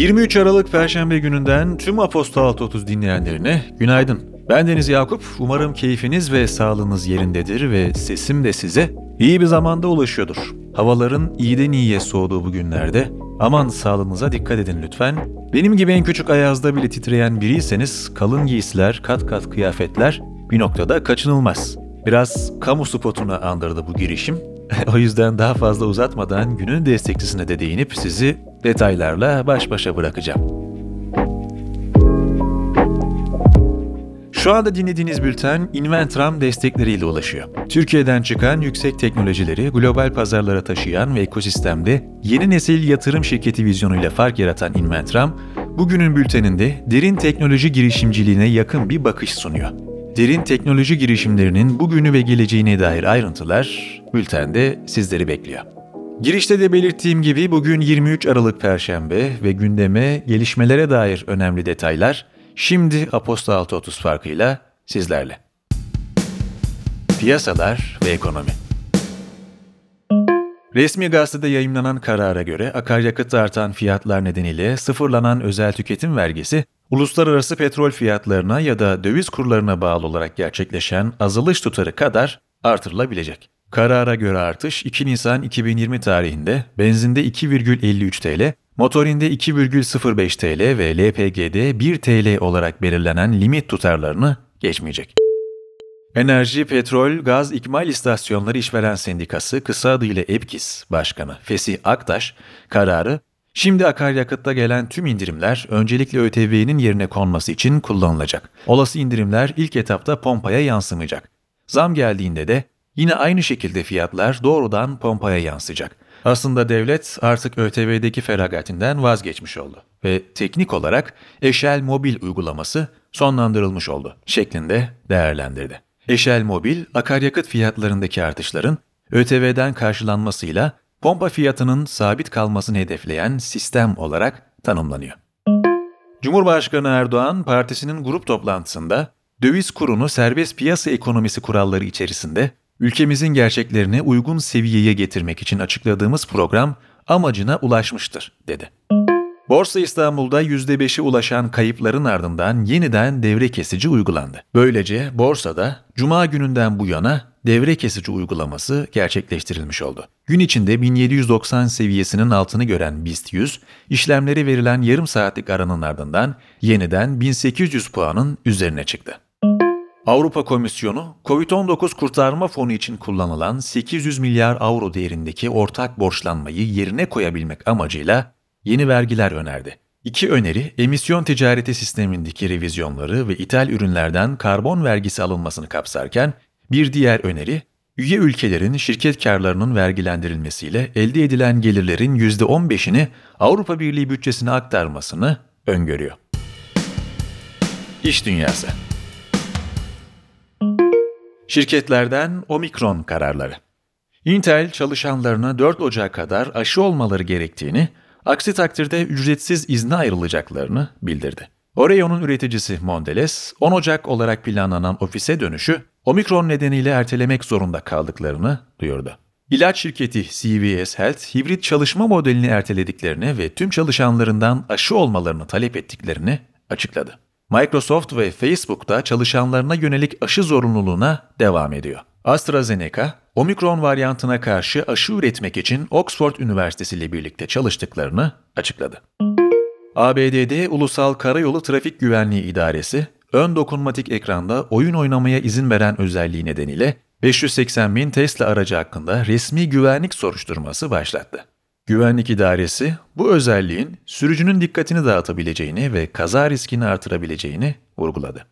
23 Aralık Perşembe gününden tüm Apostol 630 dinleyenlerine günaydın. Ben Deniz Yakup. Umarım keyfiniz ve sağlığınız yerindedir ve sesim de size iyi bir zamanda ulaşıyordur. Havaların iyiden iyiye soğuduğu bu günlerde aman sağlığınıza dikkat edin lütfen. Benim gibi en küçük ayazda bile titreyen biriyseniz kalın giysiler, kat kat kıyafetler bir noktada kaçınılmaz. Biraz kamu spotuna andırdı bu girişim. o yüzden daha fazla uzatmadan günün destekçisine de değinip sizi detaylarla baş başa bırakacağım. Şu anda dinlediğiniz bülten Inventram destekleriyle ulaşıyor. Türkiye'den çıkan yüksek teknolojileri global pazarlara taşıyan ve ekosistemde yeni nesil yatırım şirketi vizyonuyla fark yaratan Inventram, bugünün bülteninde derin teknoloji girişimciliğine yakın bir bakış sunuyor. Derin teknoloji girişimlerinin bugünü ve geleceğine dair ayrıntılar bültende sizleri bekliyor. Girişte de belirttiğim gibi bugün 23 Aralık Perşembe ve gündeme gelişmelere dair önemli detaylar şimdi Aposta 630 farkıyla sizlerle. Piyasalar ve ekonomi Resmi gazetede yayımlanan karara göre akaryakıtta artan fiyatlar nedeniyle sıfırlanan özel tüketim vergisi, uluslararası petrol fiyatlarına ya da döviz kurlarına bağlı olarak gerçekleşen azalış tutarı kadar artırılabilecek. Karara göre artış 2 Nisan 2020 tarihinde benzinde 2,53 TL, motorinde 2,05 TL ve LPG'de 1 TL olarak belirlenen limit tutarlarını geçmeyecek. Enerji, Petrol, Gaz İkmal İstasyonları İşveren Sendikası kısa adıyla EPKİS Başkanı Fesih Aktaş kararı Şimdi akaryakıtta gelen tüm indirimler öncelikle ÖTV'nin yerine konması için kullanılacak. Olası indirimler ilk etapta pompaya yansımayacak. Zam geldiğinde de yine aynı şekilde fiyatlar doğrudan pompaya yansıyacak. Aslında devlet artık ÖTV'deki feragatinden vazgeçmiş oldu ve teknik olarak Eşel Mobil uygulaması sonlandırılmış oldu şeklinde değerlendirdi. Eşel Mobil, akaryakıt fiyatlarındaki artışların ÖTV'den karşılanmasıyla pompa fiyatının sabit kalmasını hedefleyen sistem olarak tanımlanıyor. Cumhurbaşkanı Erdoğan, partisinin grup toplantısında döviz kurunu serbest piyasa ekonomisi kuralları içerisinde ülkemizin gerçeklerine uygun seviyeye getirmek için açıkladığımız program amacına ulaşmıştır, dedi. Borsa İstanbul'da %5'e ulaşan kayıpların ardından yeniden devre kesici uygulandı. Böylece borsada cuma gününden bu yana devre kesici uygulaması gerçekleştirilmiş oldu. Gün içinde 1790 seviyesinin altını gören BIST 100, işlemleri verilen yarım saatlik aranın ardından yeniden 1800 puanın üzerine çıktı. Avrupa Komisyonu, COVID-19 kurtarma fonu için kullanılan 800 milyar avro değerindeki ortak borçlanmayı yerine koyabilmek amacıyla yeni vergiler önerdi. İki öneri, emisyon ticareti sistemindeki revizyonları ve ithal ürünlerden karbon vergisi alınmasını kapsarken, bir diğer öneri, üye ülkelerin şirket karlarının vergilendirilmesiyle elde edilen gelirlerin %15'ini Avrupa Birliği bütçesine aktarmasını öngörüyor. İş Dünyası Şirketlerden omikron kararları Intel çalışanlarına 4 Ocak kadar aşı olmaları gerektiğini Aksi takdirde ücretsiz izne ayrılacaklarını bildirdi. Oreo'nun üreticisi Mondelez, 10 Ocak olarak planlanan ofise dönüşü omikron nedeniyle ertelemek zorunda kaldıklarını duyurdu. İlaç şirketi CVS Health, hibrit çalışma modelini ertelediklerini ve tüm çalışanlarından aşı olmalarını talep ettiklerini açıkladı. Microsoft ve Facebook da çalışanlarına yönelik aşı zorunluluğuna devam ediyor. AstraZeneca, omikron varyantına karşı aşı üretmek için Oxford Üniversitesi ile birlikte çalıştıklarını açıkladı. ABD'de Ulusal Karayolu Trafik Güvenliği İdaresi, ön dokunmatik ekranda oyun oynamaya izin veren özelliği nedeniyle 580 bin Tesla aracı hakkında resmi güvenlik soruşturması başlattı. Güvenlik İdaresi bu özelliğin sürücünün dikkatini dağıtabileceğini ve kaza riskini artırabileceğini vurguladı.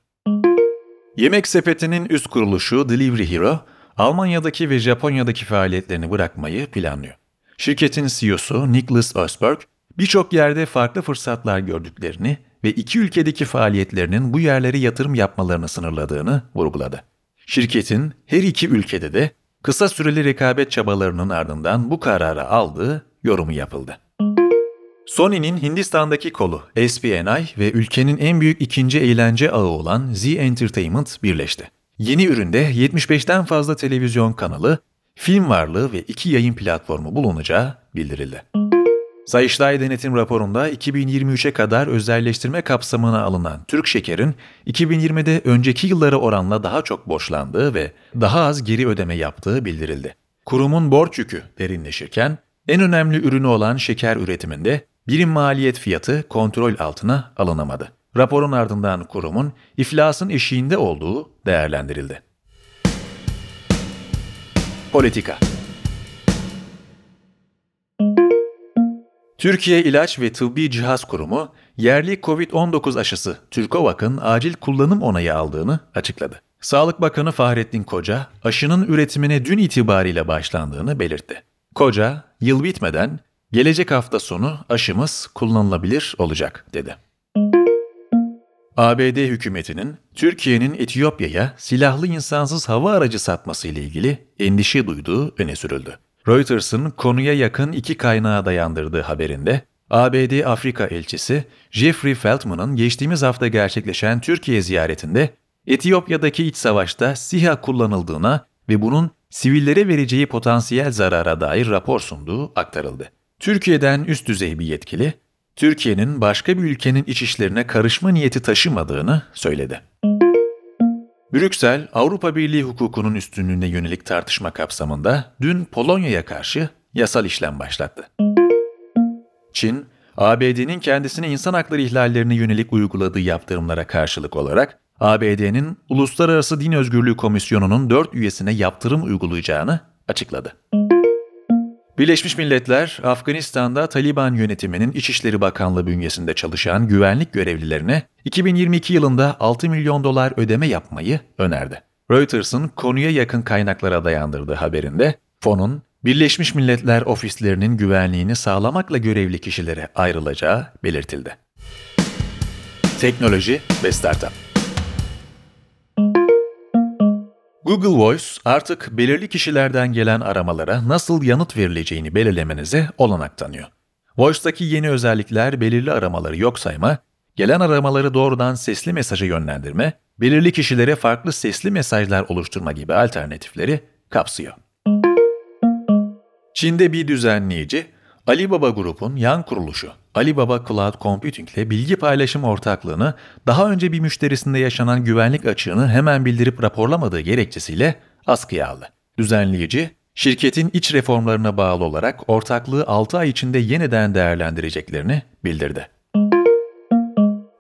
Yemek sepetinin üst kuruluşu Delivery Hero, Almanya'daki ve Japonya'daki faaliyetlerini bırakmayı planlıyor. Şirketin CEO'su Nicholas Ösberg, birçok yerde farklı fırsatlar gördüklerini ve iki ülkedeki faaliyetlerinin bu yerlere yatırım yapmalarını sınırladığını vurguladı. Şirketin her iki ülkede de kısa süreli rekabet çabalarının ardından bu kararı aldığı yorumu yapıldı. Sony'nin Hindistan'daki kolu SPNI ve ülkenin en büyük ikinci eğlence ağı olan Z Entertainment birleşti. Yeni üründe 75'ten fazla televizyon kanalı, film varlığı ve iki yayın platformu bulunacağı bildirildi. Sayıştay Denetim raporunda 2023'e kadar özelleştirme kapsamına alınan Türk Şeker'in 2020'de önceki yıllara oranla daha çok borçlandığı ve daha az geri ödeme yaptığı bildirildi. Kurumun borç yükü derinleşirken en önemli ürünü olan şeker üretiminde birim maliyet fiyatı kontrol altına alınamadı. Raporun ardından kurumun iflasın eşiğinde olduğu değerlendirildi. Politika Türkiye İlaç ve Tıbbi Cihaz Kurumu, yerli COVID-19 aşısı Türkovak'ın acil kullanım onayı aldığını açıkladı. Sağlık Bakanı Fahrettin Koca, aşının üretimine dün itibariyle başlandığını belirtti. Koca, yıl bitmeden gelecek hafta sonu aşımız kullanılabilir olacak dedi. ABD hükümetinin Türkiye'nin Etiyopya'ya silahlı insansız hava aracı satması ile ilgili endişe duyduğu öne sürüldü. Reuters'ın konuya yakın iki kaynağa dayandırdığı haberinde ABD Afrika elçisi Jeffrey Feltman'ın geçtiğimiz hafta gerçekleşen Türkiye ziyaretinde Etiyopya'daki iç savaşta SİHA kullanıldığına ve bunun sivillere vereceği potansiyel zarara dair rapor sunduğu aktarıldı. Türkiye'den üst düzey bir yetkili, Türkiye'nin başka bir ülkenin iç işlerine karışma niyeti taşımadığını söyledi. Brüksel, Avrupa Birliği hukukunun üstünlüğüne yönelik tartışma kapsamında dün Polonya'ya karşı yasal işlem başlattı. Çin, ABD'nin kendisine insan hakları ihlallerine yönelik uyguladığı yaptırımlara karşılık olarak ABD'nin Uluslararası Din Özgürlüğü Komisyonu'nun dört üyesine yaptırım uygulayacağını açıkladı. Birleşmiş Milletler, Afganistan'da Taliban yönetiminin İçişleri Bakanlığı bünyesinde çalışan güvenlik görevlilerine 2022 yılında 6 milyon dolar ödeme yapmayı önerdi. Reuters'ın konuya yakın kaynaklara dayandırdığı haberinde fonun Birleşmiş Milletler ofislerinin güvenliğini sağlamakla görevli kişilere ayrılacağı belirtildi. Teknoloji ve Startup Google Voice artık belirli kişilerden gelen aramalara nasıl yanıt verileceğini belirlemenize olanak tanıyor. Voice'daki yeni özellikler belirli aramaları yok sayma, gelen aramaları doğrudan sesli mesaja yönlendirme, belirli kişilere farklı sesli mesajlar oluşturma gibi alternatifleri kapsıyor. Çin'de bir düzenleyici, Alibaba Group'un yan kuruluşu Alibaba Cloud Computing ile bilgi paylaşım ortaklığını daha önce bir müşterisinde yaşanan güvenlik açığını hemen bildirip raporlamadığı gerekçesiyle askıya aldı. Düzenleyici, şirketin iç reformlarına bağlı olarak ortaklığı 6 ay içinde yeniden değerlendireceklerini bildirdi.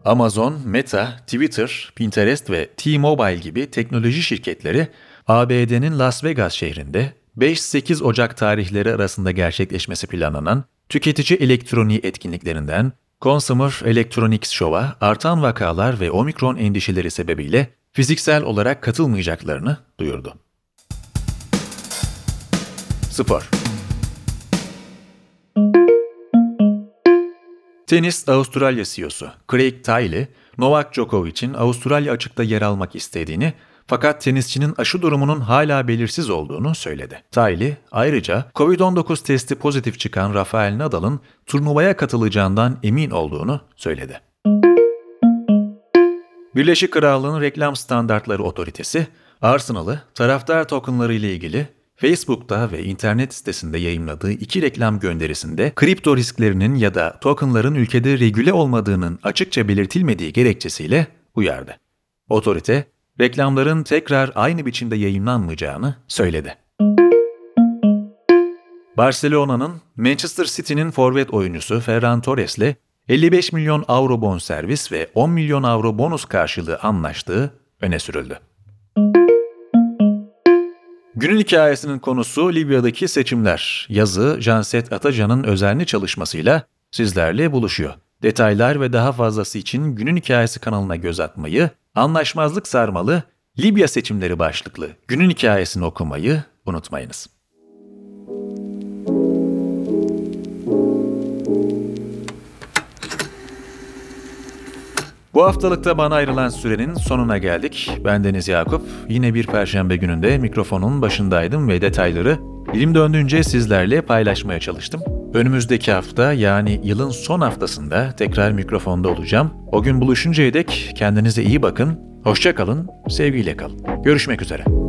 Amazon, Meta, Twitter, Pinterest ve T-Mobile gibi teknoloji şirketleri ABD'nin Las Vegas şehrinde 5-8 Ocak tarihleri arasında gerçekleşmesi planlanan tüketici elektroniği etkinliklerinden Consumer Electronics Show'a artan vakalar ve omikron endişeleri sebebiyle fiziksel olarak katılmayacaklarını duyurdu. Spor Tenis Avustralya CEO'su Craig Tiley, Novak Djokovic'in Avustralya açıkta yer almak istediğini fakat tenisçinin aşı durumunun hala belirsiz olduğunu söyledi. Tiley ayrıca COVID-19 testi pozitif çıkan Rafael Nadal'ın turnuvaya katılacağından emin olduğunu söyledi. Birleşik Krallığın Reklam Standartları Otoritesi, Arsenal'ı taraftar tokenları ile ilgili Facebook'ta ve internet sitesinde yayınladığı iki reklam gönderisinde kripto risklerinin ya da tokenların ülkede regüle olmadığının açıkça belirtilmediği gerekçesiyle uyardı. Otorite, reklamların tekrar aynı biçimde yayınlanmayacağını söyledi. Barcelona'nın Manchester City'nin forvet oyuncusu Ferran Torres'le 55 milyon avro bonservis ve 10 milyon avro bonus karşılığı anlaştığı öne sürüldü. Günün hikayesinin konusu Libya'daki seçimler. Yazı Janset Atacan'ın özenli çalışmasıyla sizlerle buluşuyor. Detaylar ve daha fazlası için Günün Hikayesi kanalına göz atmayı, Anlaşmazlık Sarmalı, Libya seçimleri başlıklı Günün Hikayesini okumayı unutmayınız. Bu haftalıkta bana ayrılan sürenin sonuna geldik. Ben Deniz Yakup. Yine bir perşembe gününde mikrofonun başındaydım ve detayları dilim döndüğünce sizlerle paylaşmaya çalıştım. Önümüzdeki hafta yani yılın son haftasında tekrar mikrofonda olacağım. O gün buluşuncaya dek kendinize iyi bakın, hoşça kalın, sevgiyle kalın. Görüşmek üzere.